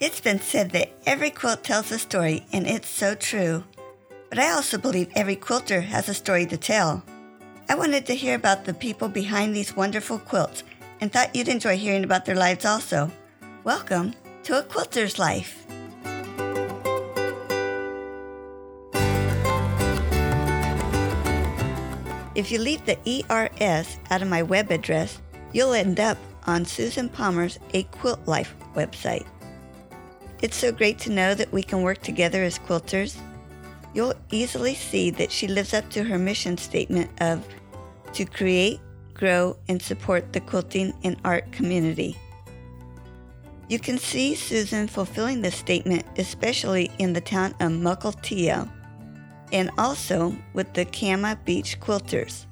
It's been said that every quilt tells a story, and it's so true. But I also believe every quilter has a story to tell. I wanted to hear about the people behind these wonderful quilts and thought you'd enjoy hearing about their lives also. Welcome to A Quilter's Life. If you leave the ERS out of my web address, you'll end up on Susan Palmer's A Quilt Life website. It's so great to know that we can work together as quilters. You'll easily see that she lives up to her mission statement of to create, grow, and support the quilting and art community. You can see Susan fulfilling this statement, especially in the town of Mukilteo and also with the Cama Beach Quilters.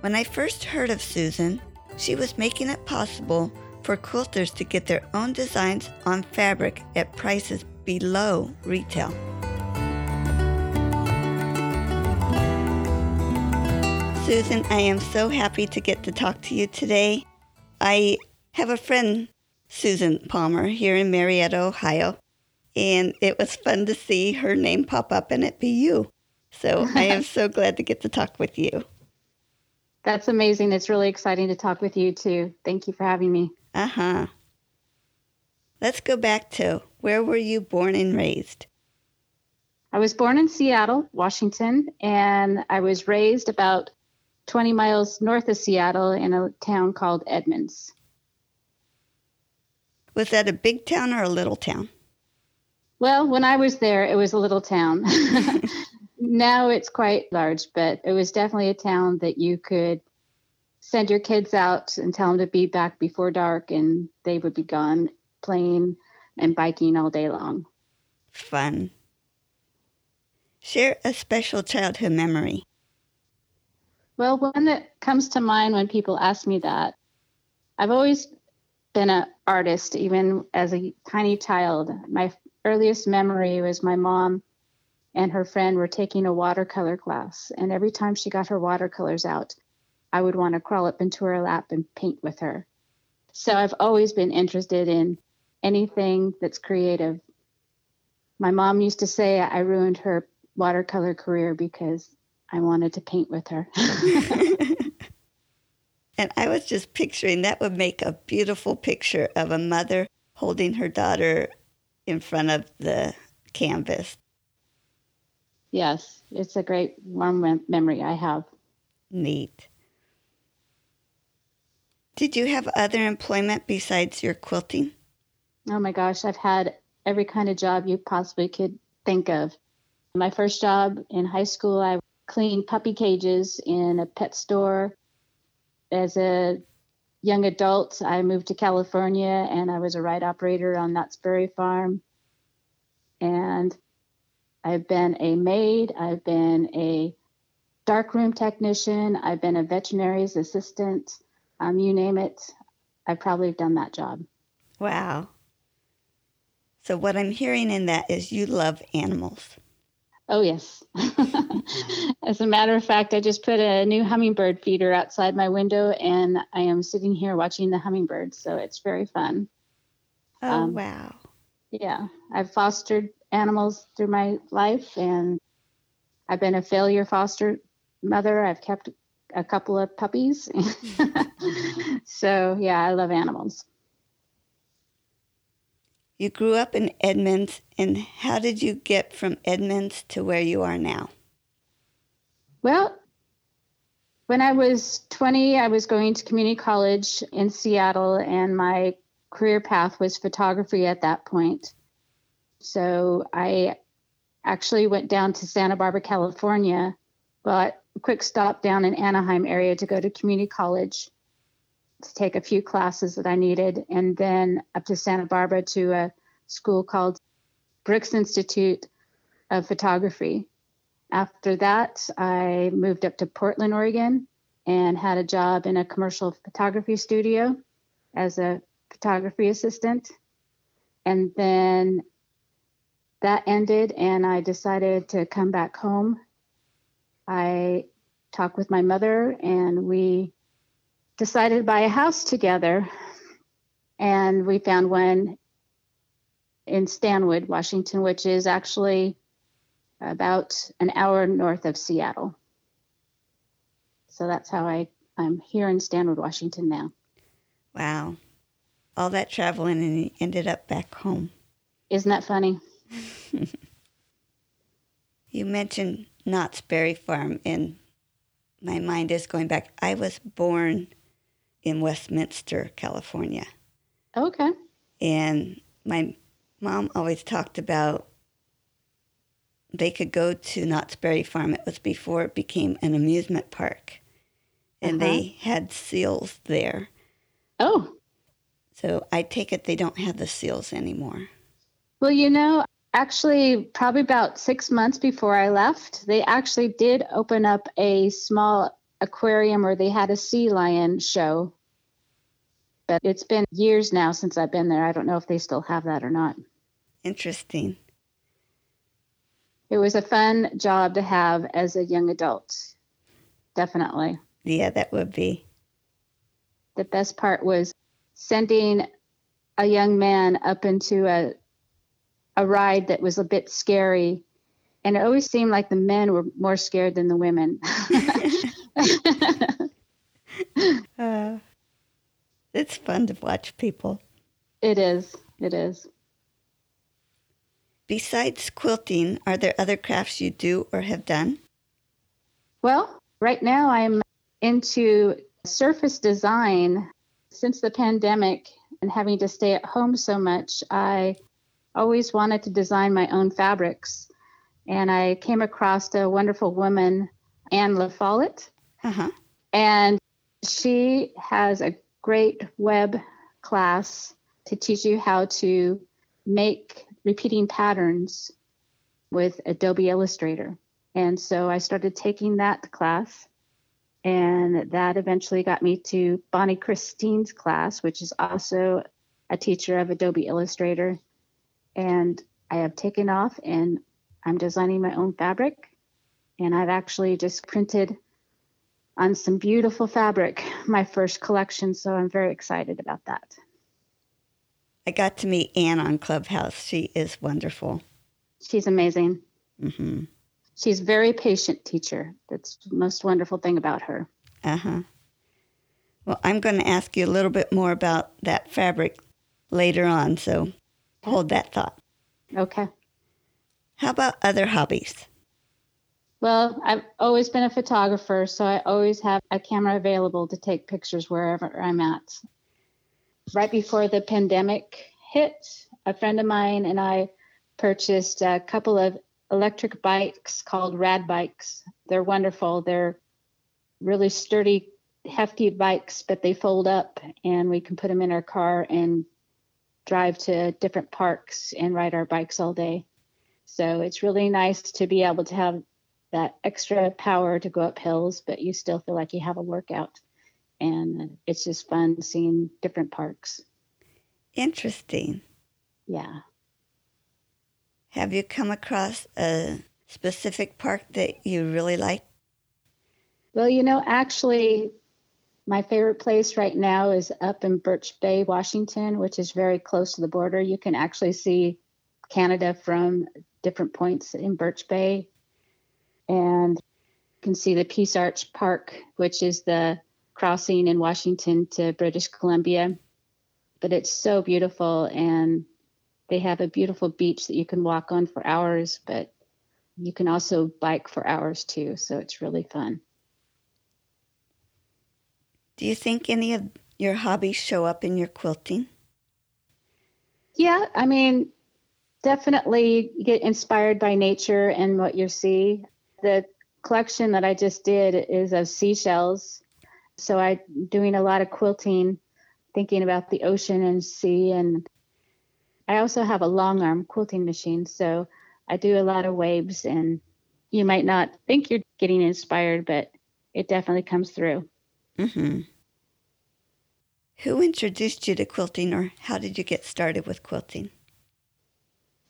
When I first heard of Susan, she was making it possible for quilters to get their own designs on fabric at prices below retail. Susan, I am so happy to get to talk to you today. I have a friend, Susan Palmer, here in Marietta, Ohio, and it was fun to see her name pop up and it be you. So I am so glad to get to talk with you. That's amazing. It's really exciting to talk with you too. Thank you for having me. Uh huh. Let's go back to where were you born and raised? I was born in Seattle, Washington, and I was raised about 20 miles north of Seattle in a town called Edmonds. Was that a big town or a little town? Well, when I was there, it was a little town. now it's quite large, but it was definitely a town that you could send your kids out and tell them to be back before dark, and they would be gone playing and biking all day long. Fun. Share a special childhood memory. Well, one that comes to mind when people ask me that, I've always been an artist, even as a tiny child. My earliest memory was my mom and her friend were taking a watercolor class. And every time she got her watercolors out, I would want to crawl up into her lap and paint with her. So I've always been interested in anything that's creative. My mom used to say I ruined her watercolor career because I wanted to paint with her. and I was just picturing that would make a beautiful picture of a mother holding her daughter in front of the canvas. Yes, it's a great warm memory I have. Neat. Did you have other employment besides your quilting? Oh my gosh, I've had every kind of job you possibly could think of. My first job in high school, I cleaned puppy cages in a pet store. As a young adult, I moved to California and I was a ride operator on Knott's Berry Farm. And I've been a maid, I've been a darkroom technician, I've been a veterinary's assistant, um, you name it, I've probably done that job. Wow. So, what I'm hearing in that is you love animals. Oh, yes. As a matter of fact, I just put a new hummingbird feeder outside my window and I am sitting here watching the hummingbirds. So it's very fun. Oh, um, wow. Yeah. I've fostered animals through my life and I've been a failure foster mother. I've kept a couple of puppies. so, yeah, I love animals. You grew up in Edmonds, and how did you get from Edmonds to where you are now? Well, when I was 20, I was going to community college in Seattle, and my career path was photography at that point. So I actually went down to Santa Barbara, California, but quick stop down in Anaheim area to go to community college to take a few classes that I needed, and then up to Santa Barbara to a school called Brooks Institute of Photography. After that, I moved up to Portland, Oregon, and had a job in a commercial photography studio as a photography assistant. And then that ended, and I decided to come back home. I talked with my mother, and we decided to buy a house together. And we found one in Stanwood, Washington, which is actually about an hour north of Seattle. So that's how I, I'm here in Stanwood, Washington now. Wow. All that traveling and ended up back home. Isn't that funny? you mentioned Knott's Berry Farm, and my mind is going back. I was born in Westminster, California. Okay. And my mom always talked about they could go to Knott's Berry Farm. It was before it became an amusement park. And uh-huh. they had seals there. Oh. So I take it they don't have the seals anymore. Well, you know, actually, probably about six months before I left, they actually did open up a small aquarium where they had a sea lion show. But it's been years now since I've been there. I don't know if they still have that or not. Interesting. It was a fun job to have as a young adult. Definitely. Yeah, that would be. The best part was sending a young man up into a a ride that was a bit scary and it always seemed like the men were more scared than the women. uh, it's fun to watch people. It is. It is. Besides quilting, are there other crafts you do or have done? Well, right now I'm into surface design. Since the pandemic and having to stay at home so much, I always wanted to design my own fabrics. And I came across a wonderful woman, Anne LaFollette. Uh-huh. And she has a great web class to teach you how to make repeating patterns with Adobe Illustrator. And so I started taking that class. And that eventually got me to Bonnie Christine's class, which is also a teacher of Adobe Illustrator and I have taken off and I'm designing my own fabric. And I've actually just printed on some beautiful fabric my first collection. So I'm very excited about that. I got to meet Anne on Clubhouse. She is wonderful. She's amazing. Mm-hmm. She's a very patient teacher. That's the most wonderful thing about her. Uh huh. Well, I'm going to ask you a little bit more about that fabric later on. So hold that thought. Okay. How about other hobbies? Well, I've always been a photographer, so I always have a camera available to take pictures wherever I'm at. Right before the pandemic hit, a friend of mine and I purchased a couple of electric bikes called Rad Bikes. They're wonderful. They're really sturdy, hefty bikes, but they fold up and we can put them in our car and drive to different parks and ride our bikes all day. So it's really nice to be able to have that extra power to go up hills, but you still feel like you have a workout. And it's just fun seeing different parks. Interesting. Yeah. Have you come across a specific park that you really like? Well, you know, actually, my favorite place right now is up in Birch Bay, Washington, which is very close to the border. You can actually see Canada from different points in Birch Bay. And you can see the Peace Arch Park, which is the crossing in Washington to British Columbia. But it's so beautiful, and they have a beautiful beach that you can walk on for hours, but you can also bike for hours too. So it's really fun. Do you think any of your hobbies show up in your quilting? Yeah, I mean, definitely get inspired by nature and what you see. The collection that I just did is of seashells. So I'm doing a lot of quilting, thinking about the ocean and sea. And I also have a long arm quilting machine. So I do a lot of waves, and you might not think you're getting inspired, but it definitely comes through. Mm-hmm. Who introduced you to quilting, or how did you get started with quilting?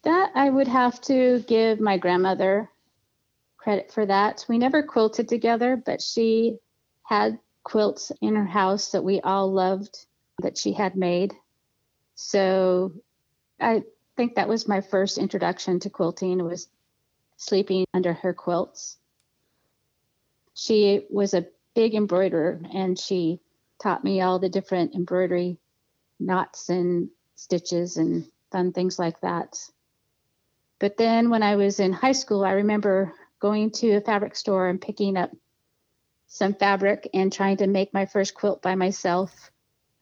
That I would have to give my grandmother credit for that. We never quilted together, but she had quilts in her house that we all loved that she had made. So I think that was my first introduction to quilting was sleeping under her quilts. She was a big embroiderer and she taught me all the different embroidery knots and stitches and fun things like that. But then when I was in high school, I remember going to a fabric store and picking up some fabric and trying to make my first quilt by myself,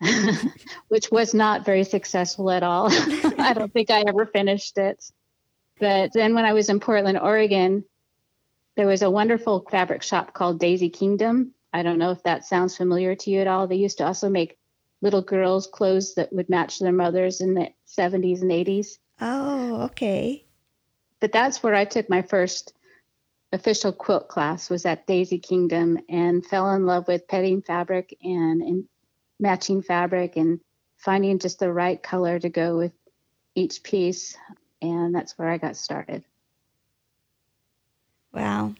which was not very successful at all. I don't think I ever finished it. But then when I was in Portland, Oregon, there was a wonderful fabric shop called Daisy Kingdom. I don't know if that sounds familiar to you at all. They used to also make little girls' clothes that would match their mothers in the 70s and 80s. Oh, okay. But that's where I took my first official quilt class was at Daisy Kingdom and fell in love with petting fabric and, and matching fabric and finding just the right color to go with each piece. And that's where I got started. Wow.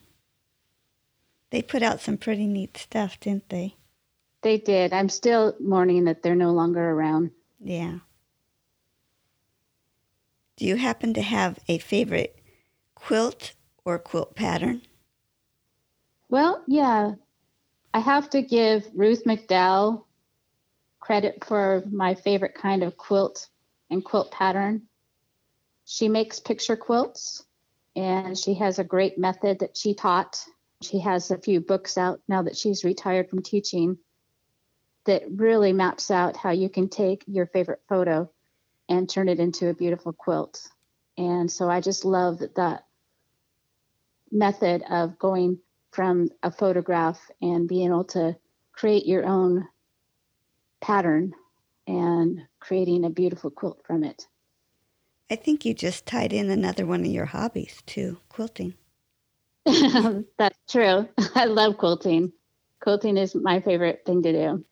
They put out some pretty neat stuff, didn't they? They did. I'm still mourning that they're no longer around. Yeah. Do you happen to have a favorite quilt or quilt pattern? Well, yeah. I have to give Ruth McDowell credit for my favorite kind of quilt and quilt pattern. She makes picture quilts and she has a great method that she taught. She has a few books out now that she's retired from teaching that really maps out how you can take your favorite photo and turn it into a beautiful quilt. And so I just love that method of going from a photograph and being able to create your own pattern and creating a beautiful quilt from it. I think you just tied in another one of your hobbies too, quilting. That's true. I love quilting. Quilting is my favorite thing to do.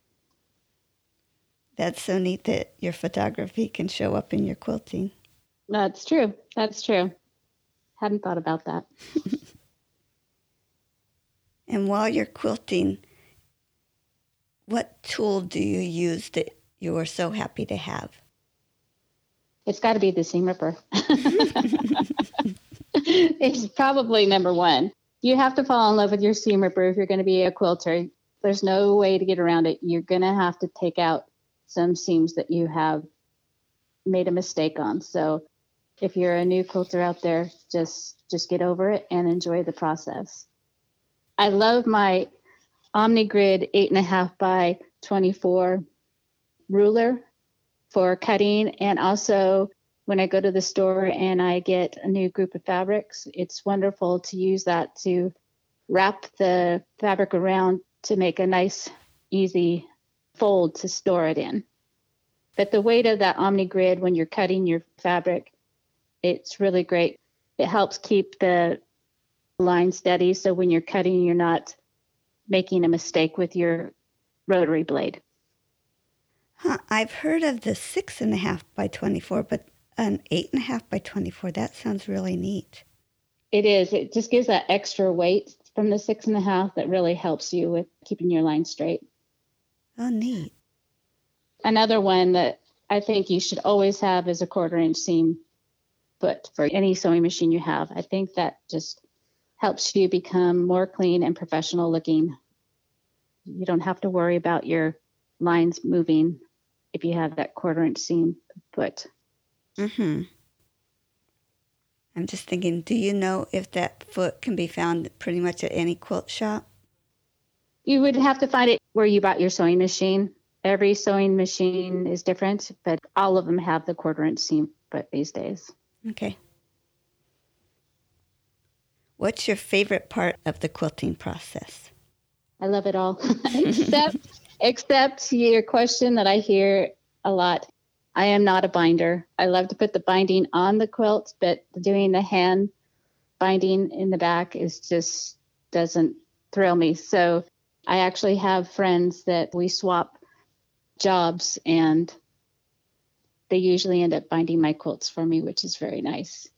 That's so neat that your photography can show up in your quilting. That's true. That's true. Hadn't thought about that. and while you're quilting, what tool do you use that you are so happy to have? It's got to be the seam ripper. it's probably number one. You have to fall in love with your seam ripper if you're going to be a quilter. There's no way to get around it. You're going to have to take out some seams that you have made a mistake on. So if you're a new quilter out there, just just get over it and enjoy the process. I love my OmniGrid eight and a half by 24 ruler for cutting and also when I go to the store and I get a new group of fabrics, it's wonderful to use that to wrap the fabric around to make a nice, easy fold to store it in. But the weight of that OmniGrid when you're cutting your fabric, it's really great. It helps keep the line steady. So when you're cutting, you're not making a mistake with your rotary blade. Huh, I've heard of the six and a half by 24, but an eight and a half by 24, that sounds really neat. It is. It just gives that extra weight from the six and a half that really helps you with keeping your line straight. Oh, neat. Another one that I think you should always have is a quarter inch seam foot for any sewing machine you have. I think that just helps you become more clean and professional looking. You don't have to worry about your lines moving if you have that quarter inch seam foot. Mm-hmm. I'm just thinking, do you know if that foot can be found pretty much at any quilt shop? You would have to find it where you bought your sewing machine. Every sewing machine is different, but all of them have the quarter inch seam foot these days. Okay. What's your favorite part of the quilting process? I love it all, except except your question that I hear a lot. I am not a binder. I love to put the binding on the quilt, but doing the hand binding in the back is just doesn't thrill me. So I actually have friends that we swap jobs and they usually end up binding my quilts for me, which is very nice.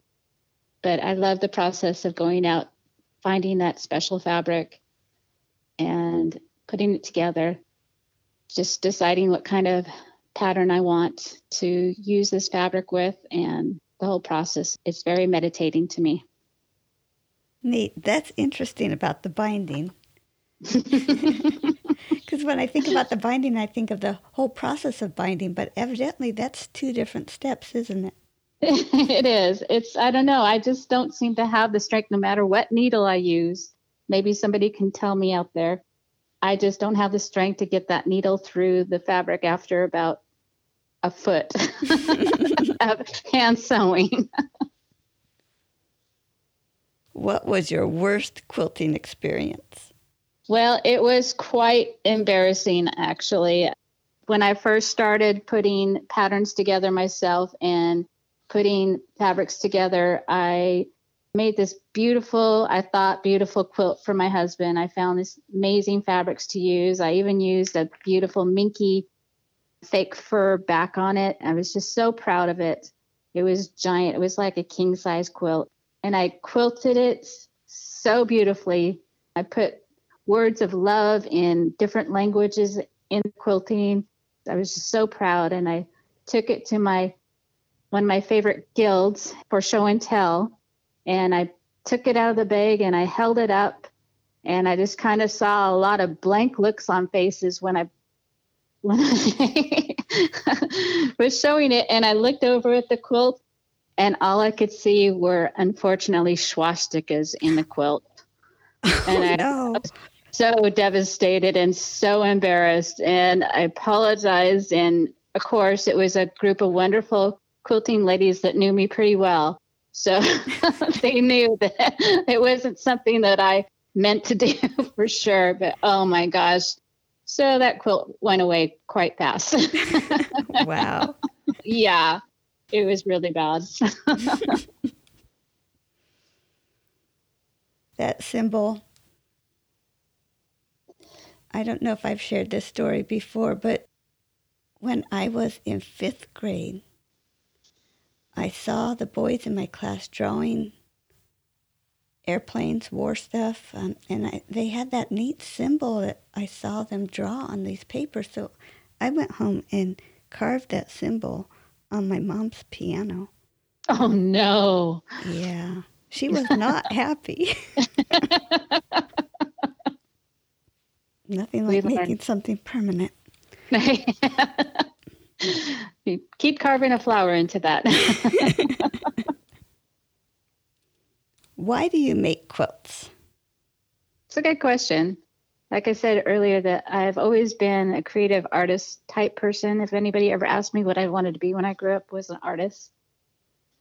But I love the process of going out, finding that special fabric and putting it together, just deciding what kind of pattern I want to use this fabric with and the whole process. It's very meditating to me. Neat. That's interesting about the binding. Because when I think about the binding, I think of the whole process of binding, but evidently that's two different steps, isn't it? it is. It's, I don't know. I just don't seem to have the strength no matter what needle I use. Maybe somebody can tell me out there. I just don't have the strength to get that needle through the fabric after about a foot of hand sewing. what was your worst quilting experience? Well, it was quite embarrassing actually. When I first started putting patterns together myself and putting fabrics together, I made this beautiful, I thought beautiful quilt for my husband. I found this amazing fabrics to use. I even used a beautiful minky fake fur back on it. I was just so proud of it. It was giant. It was like a king size quilt. And I quilted it so beautifully. I put words of love in different languages in quilting. I was just so proud and I took it to my one of my favorite guilds for show and tell and I took it out of the bag and I held it up and I just kind of saw a lot of blank looks on faces when I when I was showing it and I looked over at the quilt and all I could see were unfortunately swastikas in the quilt. And oh, I no so devastated and so embarrassed. And I apologized. And of course, it was a group of wonderful quilting ladies that knew me pretty well. So they knew that it wasn't something that I meant to do for sure. But oh my gosh. So that quilt went away quite fast. wow. Yeah, it was really bad. that symbol I don't know if I've shared this story before, but when I was in fifth grade, I saw the boys in my class drawing airplanes, war stuff, um, and I, they had that neat symbol that I saw them draw on these papers. So I went home and carved that symbol on my mom's piano. Oh no. Yeah. She was not happy. Nothing like making learned. something permanent. Keep carving a flower into that. Why do you make quilts? It's a good question. Like I said earlier, that I've always been a creative artist type person. If anybody ever asked me what I wanted to be when I grew up, was an artist,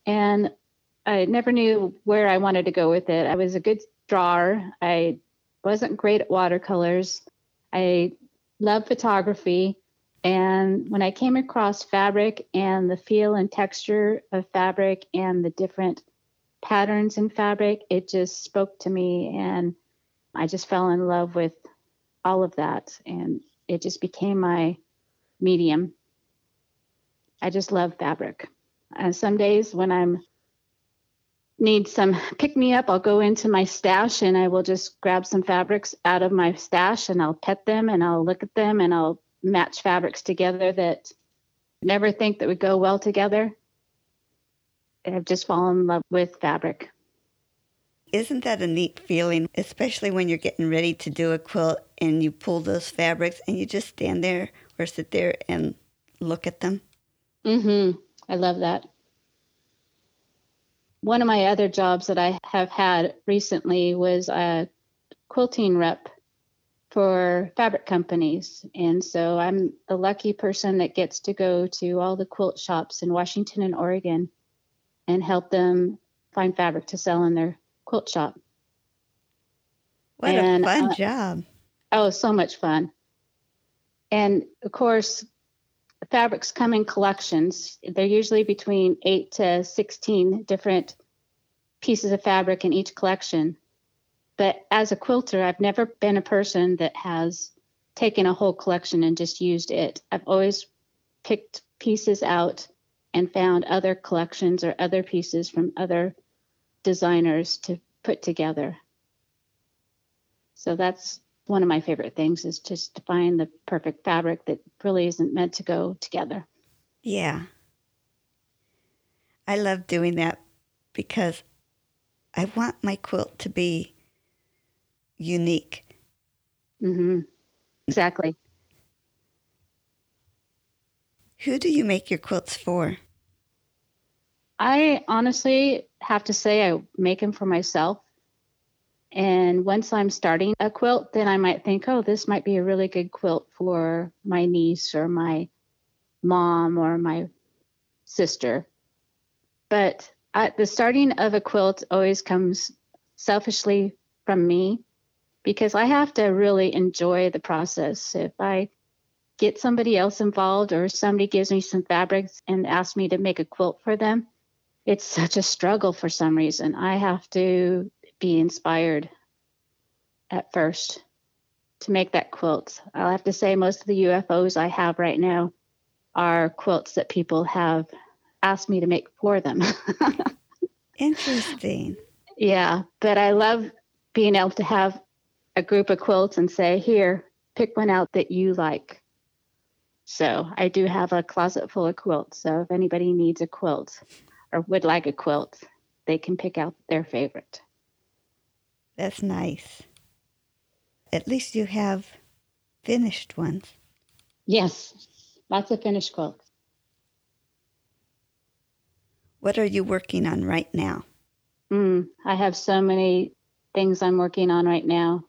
and I never knew where I wanted to go with it. I was a good drawer. I wasn't great at watercolors. I love photography. And when I came across fabric and the feel and texture of fabric and the different patterns in fabric, it just spoke to me. And I just fell in love with all of that. And it just became my medium. I just love fabric. And some days when I'm need some pick me up, I'll go into my stash and I will just grab some fabrics out of my stash and I'll pet them and I'll look at them and I'll match fabrics together that never think that would go well together. I've just fallen in love with fabric. Isn't that a neat feeling, especially when you're getting ready to do a quilt and you pull those fabrics and you just stand there or sit there and look at them? Mhm. I love that. One of my other jobs that I have had recently was a quilting rep for fabric companies. And so I'm a lucky person that gets to go to all the quilt shops in Washington and Oregon and help them find fabric to sell in their quilt shop. What and, a fun uh, job. Oh, so much fun. And of course, fabrics come in collections. They're usually between 8 to 16 different pieces of fabric in each collection. But as a quilter, I've never been a person that has taken a whole collection and just used it. I've always picked pieces out and found other collections or other pieces from other designers to put together. So that's one of my favorite things is just to find the perfect fabric that really isn't meant to go together. Yeah. I love doing that because I want my quilt to be unique. Mm-hmm. Exactly. Who do you make your quilts for? I honestly have to say I make them for myself. And once I'm starting a quilt, then I might think, oh, this might be a really good quilt for my niece or my mom or my sister. But at the starting of a quilt always comes selfishly from me because I have to really enjoy the process. If I get somebody else involved or somebody gives me some fabrics and asks me to make a quilt for them, it's such a struggle for some reason. I have to be inspired at first to make that quilt. I'll have to say most of the UFOs I have right now are quilts that people have asked me to make for them. Interesting. Yeah, but I love being able to have a group of quilts and say, here, pick one out that you like. So I do have a closet full of quilts. So if anybody needs a quilt or would like a quilt, they can pick out their favorite. That's nice. At least you have finished ones. Yes, lots of finished quilts. What are you working on right now? Mm, I have so many things I'm working on right now.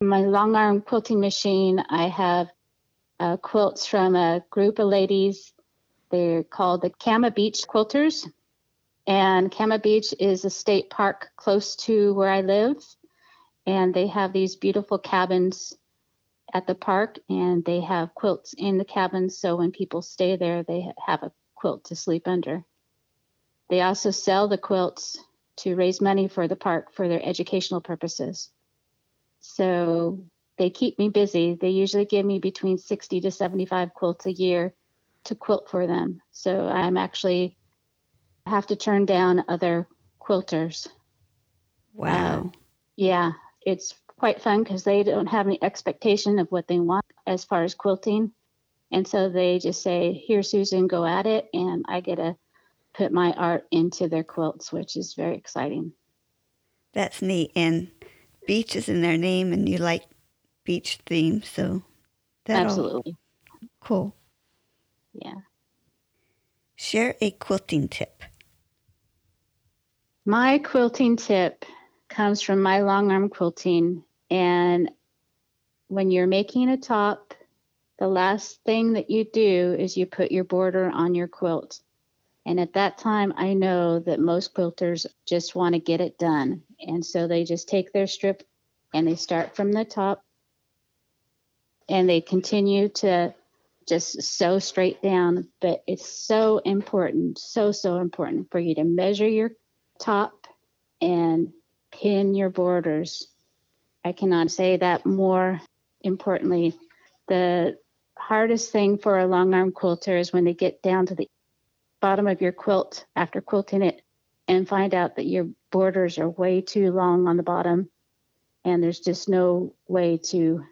My long arm quilting machine, I have uh, quilts from a group of ladies. They're called the Cama Beach Quilters. And Cama Beach is a state park close to where I live. And they have these beautiful cabins at the park, and they have quilts in the cabins. So when people stay there, they have a quilt to sleep under. They also sell the quilts to raise money for the park for their educational purposes. So they keep me busy. They usually give me between 60 to 75 quilts a year to quilt for them. So I'm actually have to turn down other quilters. Wow. Uh, yeah, it's quite fun because they don't have any expectation of what they want as far as quilting. And so they just say, Here, Susan, go at it. And I get to put my art into their quilts, which is very exciting. That's neat. And beach is in their name, and you like beach themes, so that's absolutely cool. Yeah. Share a quilting tip. My quilting tip comes from my long arm quilting. And when you're making a top, the last thing that you do is you put your border on your quilt. And at that time, I know that most quilters just want to get it done. And so they just take their strip and they start from the top and they continue to just so straight down. But it's so important, so, so important for you to measure your top and pin your borders. I cannot say that more importantly. The hardest thing for a long arm quilter is when they get down to the bottom of your quilt after quilting it and find out that your borders are way too long on the bottom and there's just no way to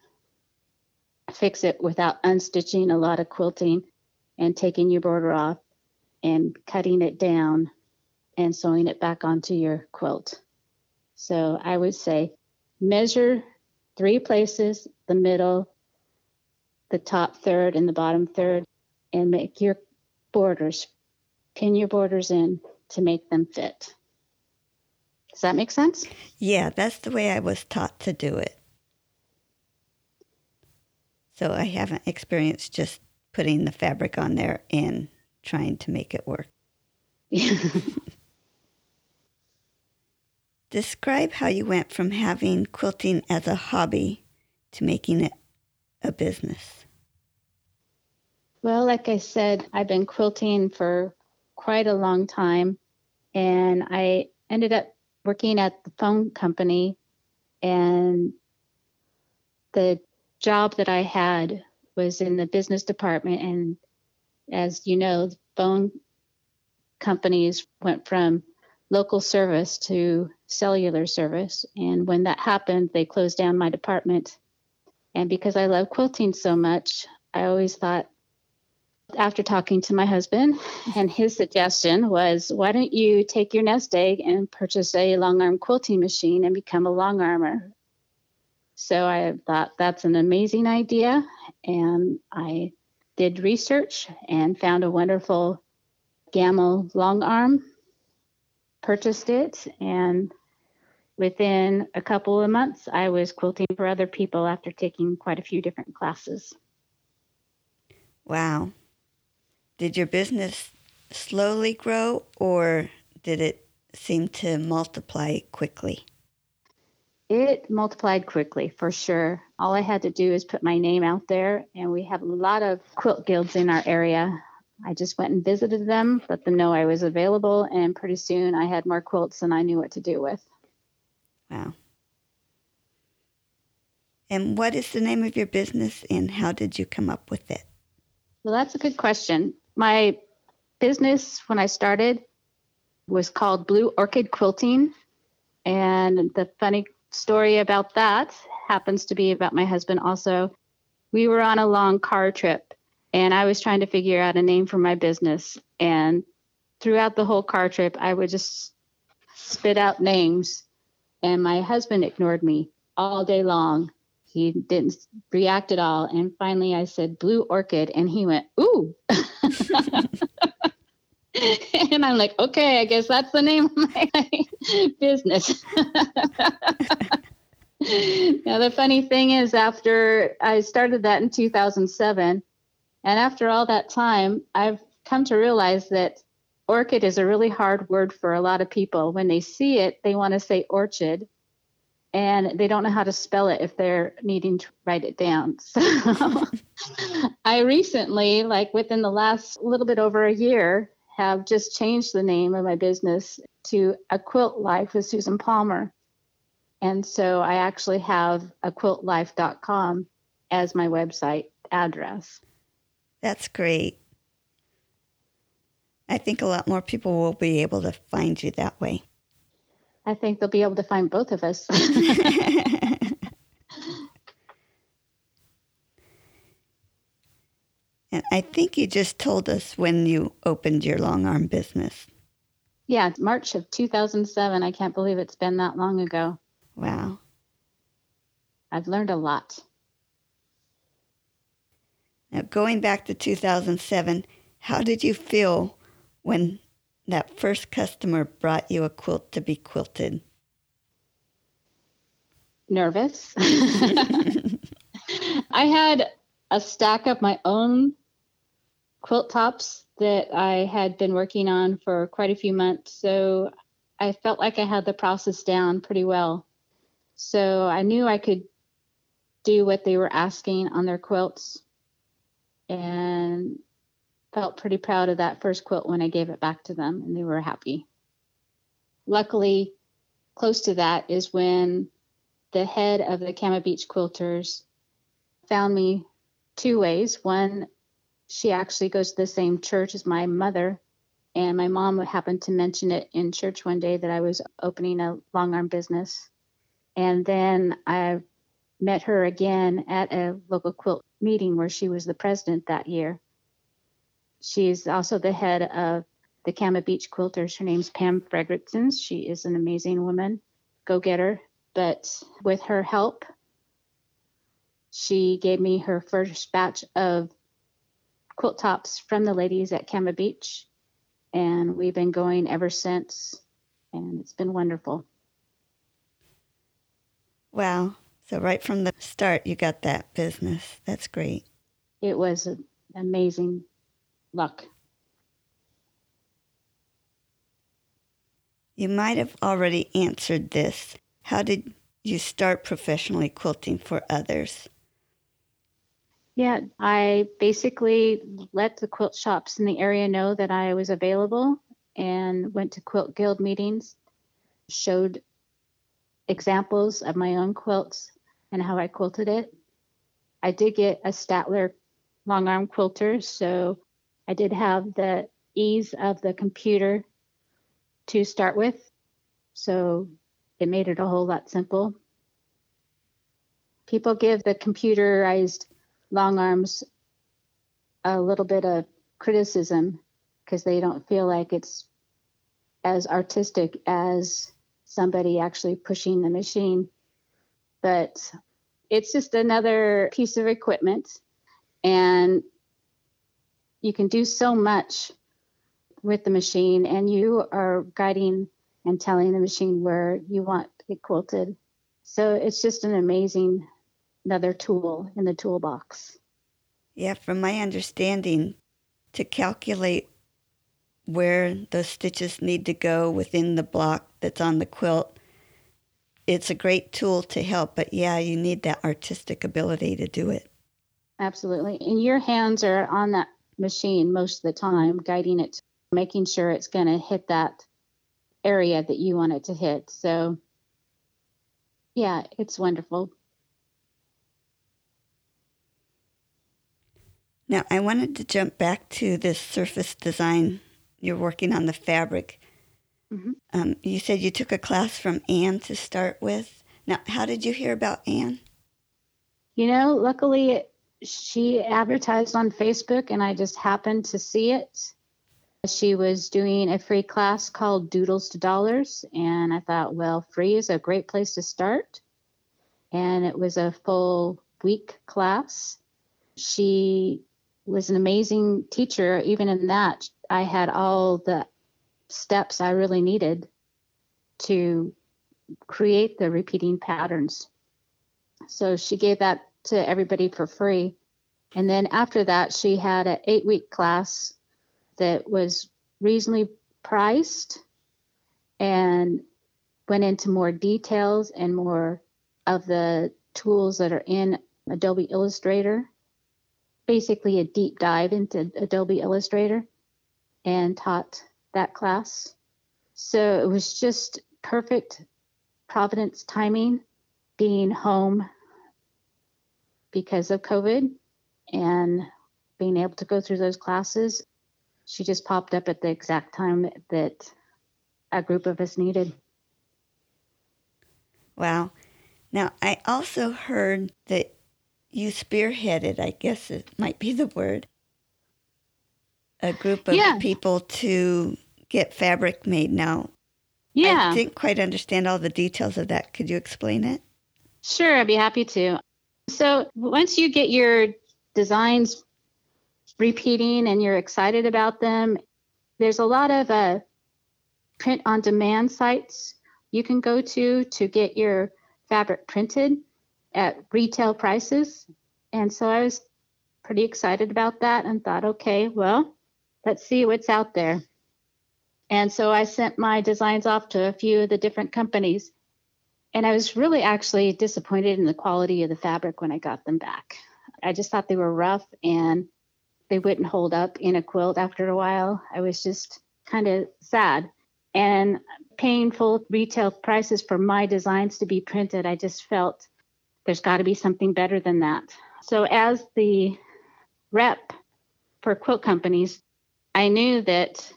fix it without unstitching a lot of quilting and taking your border off and cutting it down and sewing it back onto your quilt. So I would say measure three places the middle, the top third, and the bottom third, and make your borders pin your borders in to make them fit. Does that make sense? Yeah, that's the way I was taught to do it. So I haven't experienced just putting the fabric on there and trying to make it work. Describe how you went from having quilting as a hobby to making it a business. Well, like I said, I've been quilting for quite a long time. And I ended up working at the phone company. And the job that I had was in the business department. And as you know, phone companies went from local service to cellular service. And when that happened, they closed down my department. And because I love quilting so much, I always thought after talking to my husband, and his suggestion was, why don't you take your nest egg and purchase a long arm quilting machine and become a long armor? So I thought that's an amazing idea. And I did research and found a wonderful Gammill long arm, purchased it, and within a couple of months, I was quilting for other people after taking quite a few different classes. Wow. Did your business slowly grow or did it seem to multiply quickly? It multiplied quickly for sure. All I had to do is put my name out there, and we have a lot of quilt guilds in our area. I just went and visited them, let them know I was available, and pretty soon I had more quilts than I knew what to do with. Wow. And what is the name of your business and how did you come up with it? Well, that's a good question. My business, when I started, was called Blue Orchid Quilting. And the funny story about that happens to be about my husband also. We were on a long car trip and I was trying to figure out a name for my business. And throughout the whole car trip, I would just spit out names. And my husband ignored me all day long. He didn't react at all. And finally, I said, Blue Orchid. And he went, Ooh. and I'm like, okay, I guess that's the name of my business. now, the funny thing is, after I started that in 2007, and after all that time, I've come to realize that orchid is a really hard word for a lot of people. When they see it, they want to say orchid, and they don't know how to spell it if they're needing to write it down. So I recently, like within the last little bit over a year, have just changed the name of my business to A Quilt Life with Susan Palmer. And so I actually have a quiltlife.com as my website address. That's great. I think a lot more people will be able to find you that way. I think they'll be able to find both of us. And I think you just told us when you opened your long arm business. Yeah, it's March of 2007. I can't believe it's been that long ago. Wow. I've learned a lot. Now, going back to 2007, how did you feel when that first customer brought you a quilt to be quilted? Nervous. I had a stack of my own quilt tops that I had been working on for quite a few months. So I felt like I had the process down pretty well. So I knew I could do what they were asking on their quilts and felt pretty proud of that first quilt when I gave it back to them and they were happy. Luckily, close to that is when the head of the Cama Beach Quilters found me two ways. One she actually goes to the same church as my mother. And my mom happened to mention it in church one day that I was opening a long arm business. And then I met her again at a local quilt meeting where she was the president that year. She's also the head of the Cama Beach Quilters. Her name's Pam Fredrickson. She is an amazing woman, go getter. But with her help, she gave me her first batch of quilt tops from the ladies at Cama Beach. And we've been going ever since. And it's been wonderful. Wow. So, right from the start, you got that business. That's great. It was amazing luck. You might have already answered this. How did you start professionally quilting for others? Yeah, I basically let the quilt shops in the area know that I was available and went to Quilt Guild meetings, showed examples of my own quilts and how I quilted it. I did get a Statler long arm quilter, so I did have the ease of the computer to start with. So it made it a whole lot simple. People give the computerized long arms a little bit of criticism because they don't feel like it's as artistic as somebody actually pushing the machine. But it's just another piece of equipment, and you can do so much with the machine, and you are guiding and telling the machine where you want it quilted. So it's just an amazing another tool in the toolbox. Yeah, from my understanding, to calculate where those stitches need to go within the block that's on the quilt, it's a great tool to help. But yeah, you need that artistic ability to do it. Absolutely. And your hands are on that machine most of the time, guiding it, making sure it's going to hit that area that you want it to hit. So, yeah, it's wonderful. Now, I wanted to jump back to this surface design. You're working on the fabric. Mm-hmm. Um, you said you took a class from Anne to start with. Now, how did you hear about Anne? You know, luckily she advertised on Facebook and I just happened to see it. She was doing a free class called Doodles to Dollars, and I thought, well, free is a great place to start. And it was a full week class. She was an amazing teacher. Even in that, I had all the steps I really needed to create the repeating patterns. So she gave that to everybody for free. And then after that, she had an eight week class that was reasonably priced and went into more details and more of the tools that are in Adobe Illustrator basically a deep dive into Adobe Illustrator and taught that class. So it was just perfect Providence timing being home because of COVID and being able to go through those classes. She just popped up at the exact time that a group of us needed. Wow. Now, I also heard that you spearheaded, I guess it might be the word, a group of yeah. people to get fabric made now. Yeah. I didn't quite understand all the details of that. Could you explain it? Sure, I'd be happy to. So, once you get your designs repeating and you're excited about them, there's a lot of uh, print on demand sites you can go to to get your fabric printed at retail prices. And so I was pretty excited about that and thought, okay, well, let's see what's out there. And so I sent my designs off to a few of the different companies. And I was really actually disappointed in the quality of the fabric when I got them back. I just thought they were rough and they wouldn't hold up in a quilt after a while. I was just kind of sad. And paying full retail prices for my designs to be printed, I just felt there's got to be something better than that. So, as the rep for quilt companies, I knew that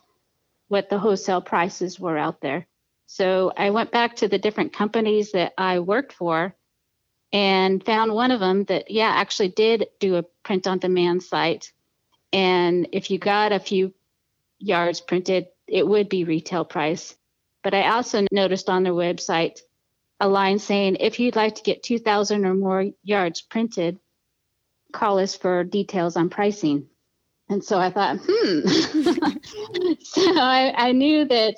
what the wholesale prices were out there. So, I went back to the different companies that I worked for and found one of them that, yeah, actually did do a print on demand site. And if you got a few yards printed, it would be retail price. But I also noticed on their website a line saying, if you'd like to get 2,000 or more yards printed, call us for details on pricing. And so I thought, hmm. so I, I knew that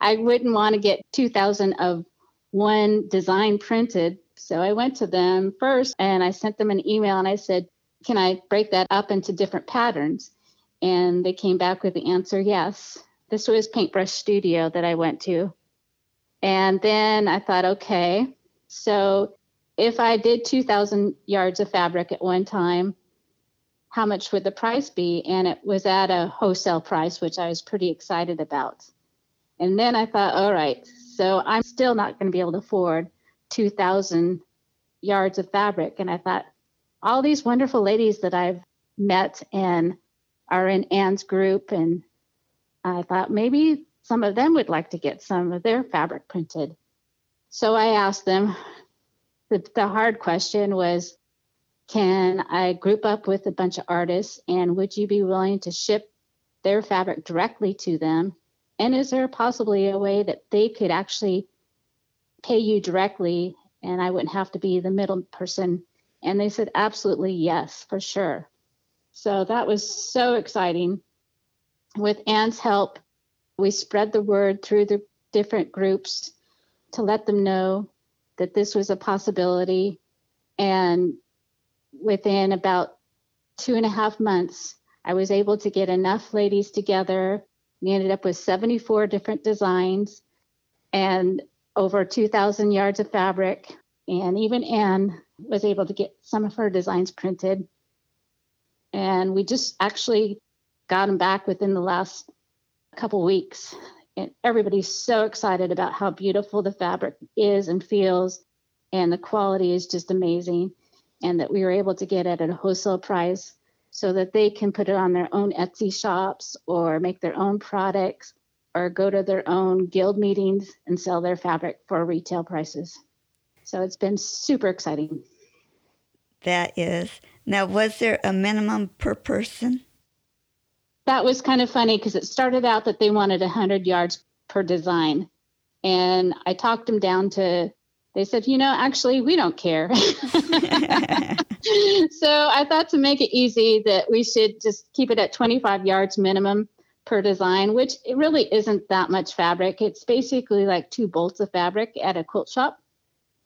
I wouldn't want to get 2,000 of one design printed. So I went to them first and I sent them an email and I said, can I break that up into different patterns? And they came back with the answer yes. This was Paintbrush Studio that I went to. And then I thought, okay, so if I did 2,000 yards of fabric at one time, how much would the price be? And it was at a wholesale price, which I was pretty excited about. And then I thought, all right, so I'm still not going to be able to afford 2,000 yards of fabric. And I thought, all these wonderful ladies that I've met and are in Anne's group, and I thought maybe some of them would like to get some of their fabric printed. So I asked them, the, the hard question was, can I group up with a bunch of artists and would you be willing to ship their fabric directly to them? And is there possibly a way that they could actually pay you directly and I wouldn't have to be the middle person? And they said, absolutely yes, for sure. So that was so exciting. With Anne's help, we spread the word through the different groups to let them know that this was a possibility. And within about two and a half months, I was able to get enough ladies together. We ended up with 74 different designs and over 2,000 yards of fabric. And even Anne was able to get some of her designs printed. And we just actually got them back within the last couple weeks. And everybody's so excited about how beautiful the fabric is and feels. And the quality is just amazing. And that we were able to get it at a wholesale price so that they can put it on their own Etsy shops or make their own products or go to their own guild meetings and sell their fabric for retail prices. So it's been super exciting. That is. Now, was there a minimum per person? That was kind of funny because it started out that they wanted 100 yards per design. And I talked them down to, they said, you know, actually, we don't care. so I thought to make it easy that we should just keep it at 25 yards minimum per design, which it really isn't that much fabric. It's basically like two bolts of fabric at a quilt shop.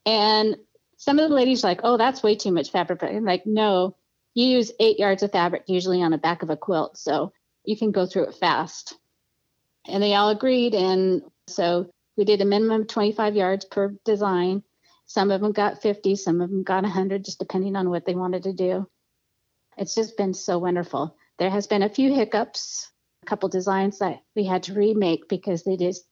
And some of the ladies are like, oh, that's way too much fabric. But I'm like, no, you use eight yards of fabric usually on the back of a quilt. So you can go through it fast. And they all agreed. And so we did a minimum of 25 yards per design. Some of them got 50, some of them got 100, just depending on what they wanted to do. It's just been so wonderful. There has been a few hiccups, a couple designs that we had to remake because they just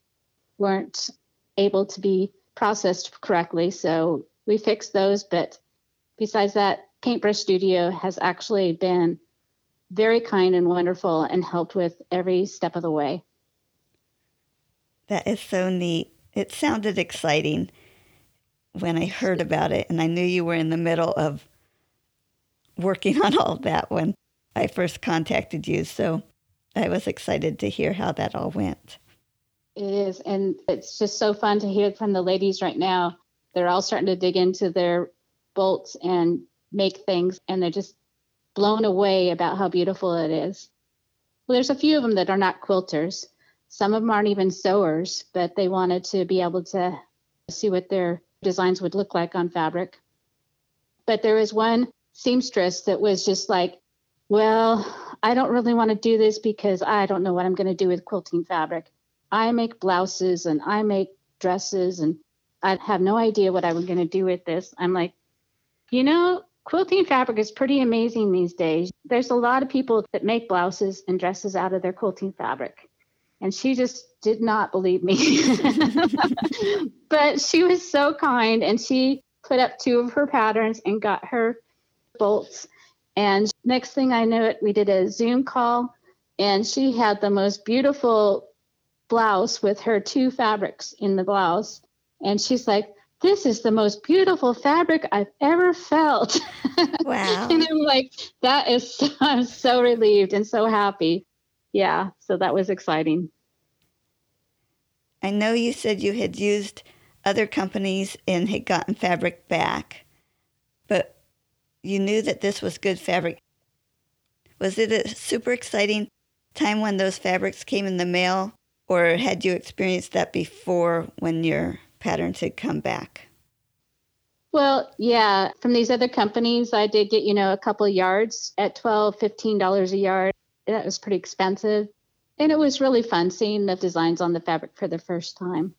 weren't able to be processed correctly. So we fixed those. But besides that, Paintbrush Studio has actually been very kind and wonderful and helped with every step of the way. That is so neat. It sounded exciting when I heard about it, and I knew you were in the middle of working on all that when I first contacted you. So I was excited to hear how that all went. It is, and it's just so fun to hear from the ladies right now. They're all starting to dig into their bolts and make things, and they're just blown away about how beautiful it is. Well, there's a few of them that are not quilters. Some of them aren't even sewers, but they wanted to be able to see what their designs would look like on fabric. But there was one seamstress that was just like, well, I don't really want to do this because I don't know what I'm going to do with quilting fabric. I make blouses and I make dresses and I have no idea what I'm going to do with this. I'm like, you know, quilting fabric is pretty amazing these days. There's a lot of people that make blouses and dresses out of their quilting fabric and she just did not believe me. but she was so kind and she put up two of her patterns and got her bolts. And next thing I knew it, we did a Zoom call and she had the most beautiful blouse with her two fabrics in the blouse. And she's like, this is the most beautiful fabric I've ever felt. Wow. and I'm like, that is, so, I'm so relieved and so happy yeah, so that was exciting. I know you said you had used other companies and had gotten fabric back, but you knew that this was good fabric. Was it a super exciting time when those fabrics came in the mail, or had you experienced that before when your patterns had come back? Well, yeah, from these other companies, I did get, you know, a couple yards at $12, $15 a yard that was pretty expensive. And it was really fun seeing the designs on the fabric for the first time.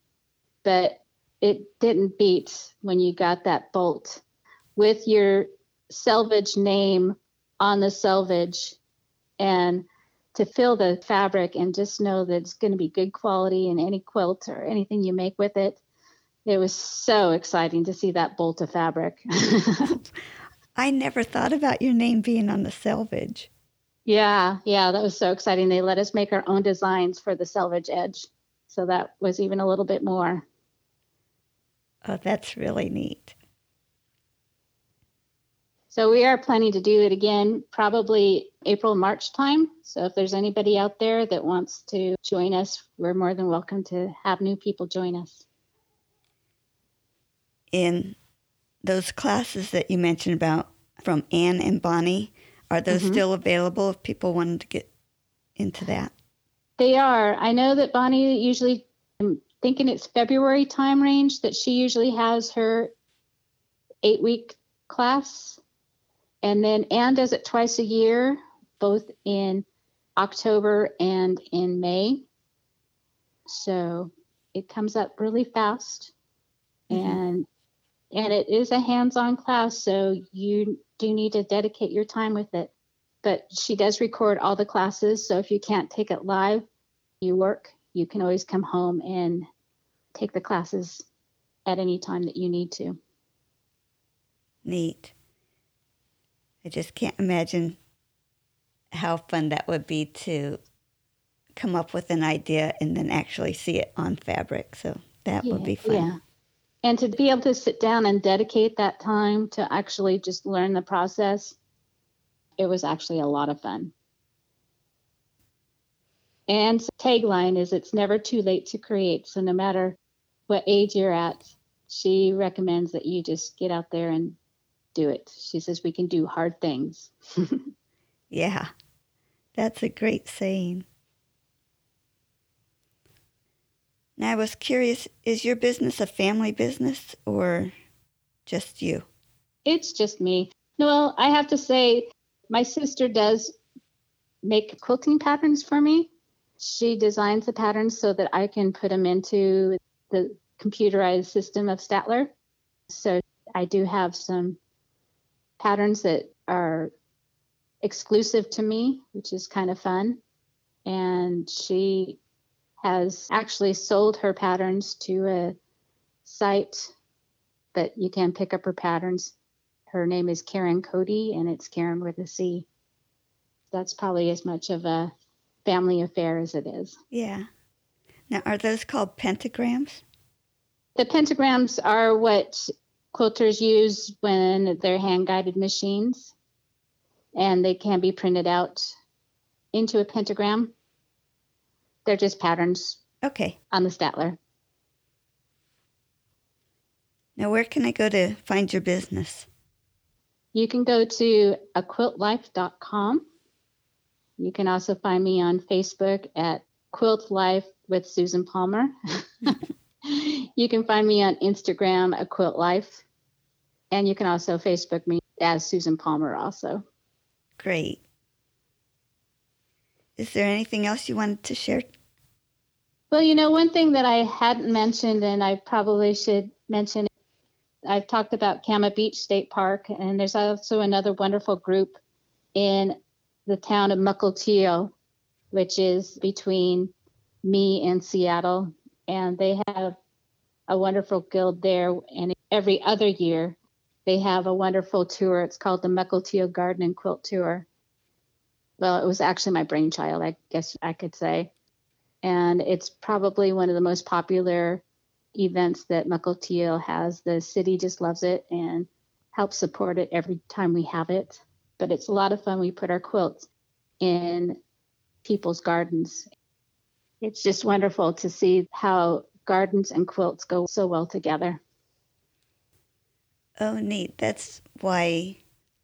But it didn't beat when you got that bolt with your selvage name on the selvage and to fill the fabric and just know that it's going to be good quality in any quilt or anything you make with it. It was so exciting to see that bolt of fabric. I never thought about your name being on the selvage. Yeah, yeah, that was so exciting. They let us make our own designs for the selvage edge. So that was even a little bit more. Oh, that's really neat. So we are planning to do it again probably April, March time. So if there's anybody out there that wants to join us, we're more than welcome to have new people join us. In those classes that you mentioned about from Anne and Bonnie, are those mm-hmm. still available if people wanted to get into that? They are. I know that Bonnie usually, I'm thinking it's February time range that she usually has her eight week class. And then Anne does it twice a year, both in October and in May. So it comes up really fast. Mm-hmm. And and it is a hands-on class, so you do need to dedicate your time with it. But she does record all the classes, so if you can't take it live, you work, you can always come home and take the classes at any time that you need to. Neat. I just can't imagine how fun that would be to come up with an idea and then actually see it on fabric. So that yeah, would be fun. Yeah. And to be able to sit down and dedicate that time to actually just learn the process, it was actually a lot of fun. And tagline is it's never too late to create. So no matter what age you're at, she recommends that you just get out there and do it. She says we can do hard things. yeah, that's a great saying. Now, I was curious is your business a family business or just you? It's just me. Well, I have to say, my sister does make quilting patterns for me. She designs the patterns so that I can put them into the computerized system of Statler. So I do have some patterns that are exclusive to me, which is kind of fun. And she has actually sold her patterns to a site that you can pick up her patterns. Her name is Karen Cody, and it's Karen with a C. That's probably as much of a family affair as it is. Yeah. Now, are those called pantographs? The pantographs are what quilters use when they're hand guided machines, and they can be printed out into a pantograph. They're just patterns. Okay. On the Statler. Now, where can I go to find your business? You can go to aquiltlife.com. You can also find me on Facebook at Quilt Life with Susan Palmer. you can find me on Instagram at Quilt Life. And you can also Facebook me as Susan Palmer also. Great. Is there anything else you wanted to share? Well, you know, one thing that I hadn't mentioned, and I probably should mention, I've talked about Cama Beach State Park, and there's also another wonderful group in the town of Mukilteo, which is between me and Seattle. And they have a wonderful guild there. And every other year, they have a wonderful tour. It's called the Mukilteo Garden and Quilt Tour well, it was actually my brainchild, I guess I could say. And it's probably one of the most popular events that Mukilteo has. The city just loves it and helps support it every time we have it. But it's a lot of fun. We put our quilts in people's gardens. It's just wonderful to see how gardens and quilts go so well together. Oh, neat. That's why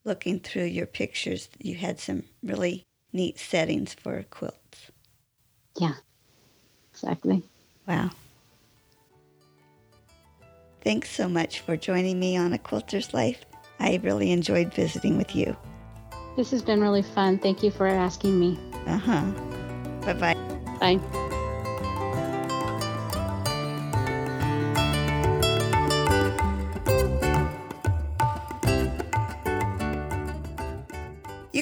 looking through your pictures, you had some really neat settings for quilts. Yeah, exactly. Wow. Thanks so much for joining me on A Quilter's Life. I really enjoyed visiting with you. This has been really fun. Thank you for asking me. Uh huh. Bye bye. Bye.